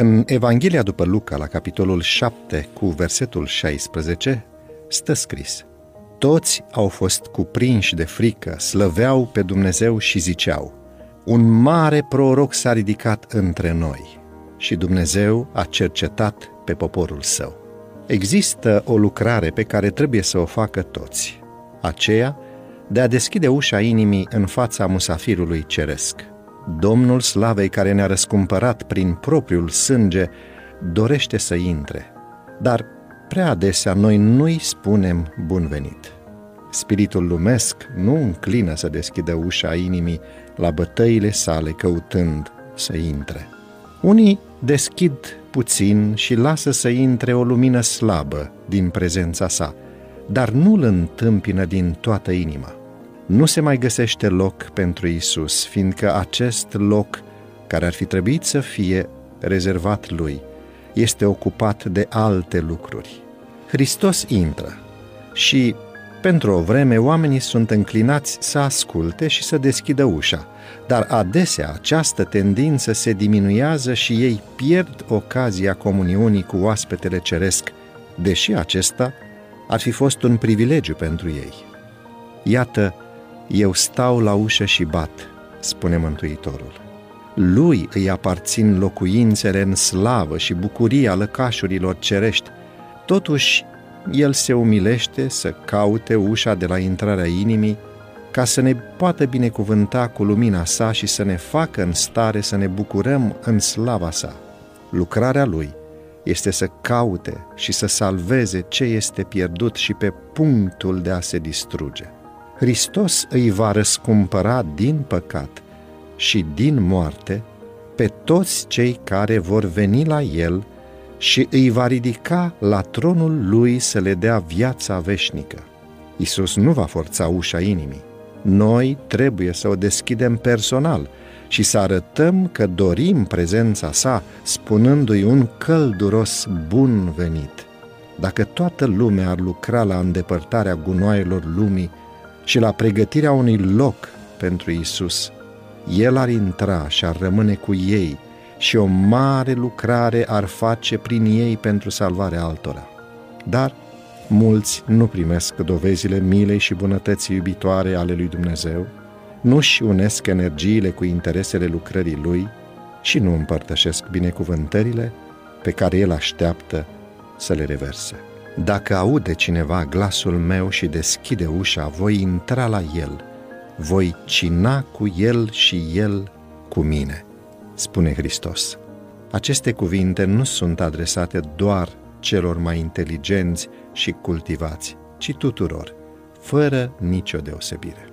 În Evanghelia după Luca, la capitolul 7, cu versetul 16, stă scris Toți au fost cuprinși de frică, slăveau pe Dumnezeu și ziceau Un mare proroc s-a ridicat între noi și Dumnezeu a cercetat pe poporul său. Există o lucrare pe care trebuie să o facă toți, aceea de a deschide ușa inimii în fața musafirului ceresc. Domnul Slavei care ne-a răscumpărat prin propriul sânge dorește să intre, dar prea adesea noi nu-i spunem bun venit. Spiritul lumesc nu înclină să deschidă ușa inimii la bătăile sale căutând să intre. Unii deschid puțin și lasă să intre o lumină slabă din prezența sa, dar nu îl întâmpină din toată inima. Nu se mai găsește loc pentru Isus, fiindcă acest loc, care ar fi trebuit să fie rezervat lui, este ocupat de alte lucruri. Hristos intră și, pentru o vreme, oamenii sunt înclinați să asculte și să deschidă ușa, dar adesea această tendință se diminuează și ei pierd ocazia comuniunii cu oaspetele ceresc, deși acesta ar fi fost un privilegiu pentru ei. Iată, eu stau la ușă și bat, spune Mântuitorul. Lui îi aparțin locuințele în slavă și bucuria lăcașurilor cerești. Totuși, el se umilește să caute ușa de la intrarea inimii ca să ne poată binecuvânta cu lumina sa și să ne facă în stare să ne bucurăm în slava sa. Lucrarea lui este să caute și să salveze ce este pierdut și pe punctul de a se distruge. Hristos îi va răscumpăra din păcat și din moarte pe toți cei care vor veni la El și îi va ridica la tronul Lui să le dea viața veșnică. Isus nu va forța ușa inimii. Noi trebuie să o deschidem personal și să arătăm că dorim prezența sa, spunându-i un călduros bun venit. Dacă toată lumea ar lucra la îndepărtarea gunoaielor lumii și la pregătirea unui loc pentru Isus, El ar intra și ar rămâne cu ei și o mare lucrare ar face prin ei pentru salvarea altora. Dar mulți nu primesc dovezile milei și bunătății iubitoare ale lui Dumnezeu, nu-și unesc energiile cu interesele lucrării Lui și nu împărtășesc binecuvântările pe care El așteaptă să le reverse. Dacă aude cineva glasul meu și deschide ușa, voi intra la El, voi cina cu El și El cu mine, spune Hristos. Aceste cuvinte nu sunt adresate doar celor mai inteligenți și cultivați, ci tuturor, fără nicio deosebire.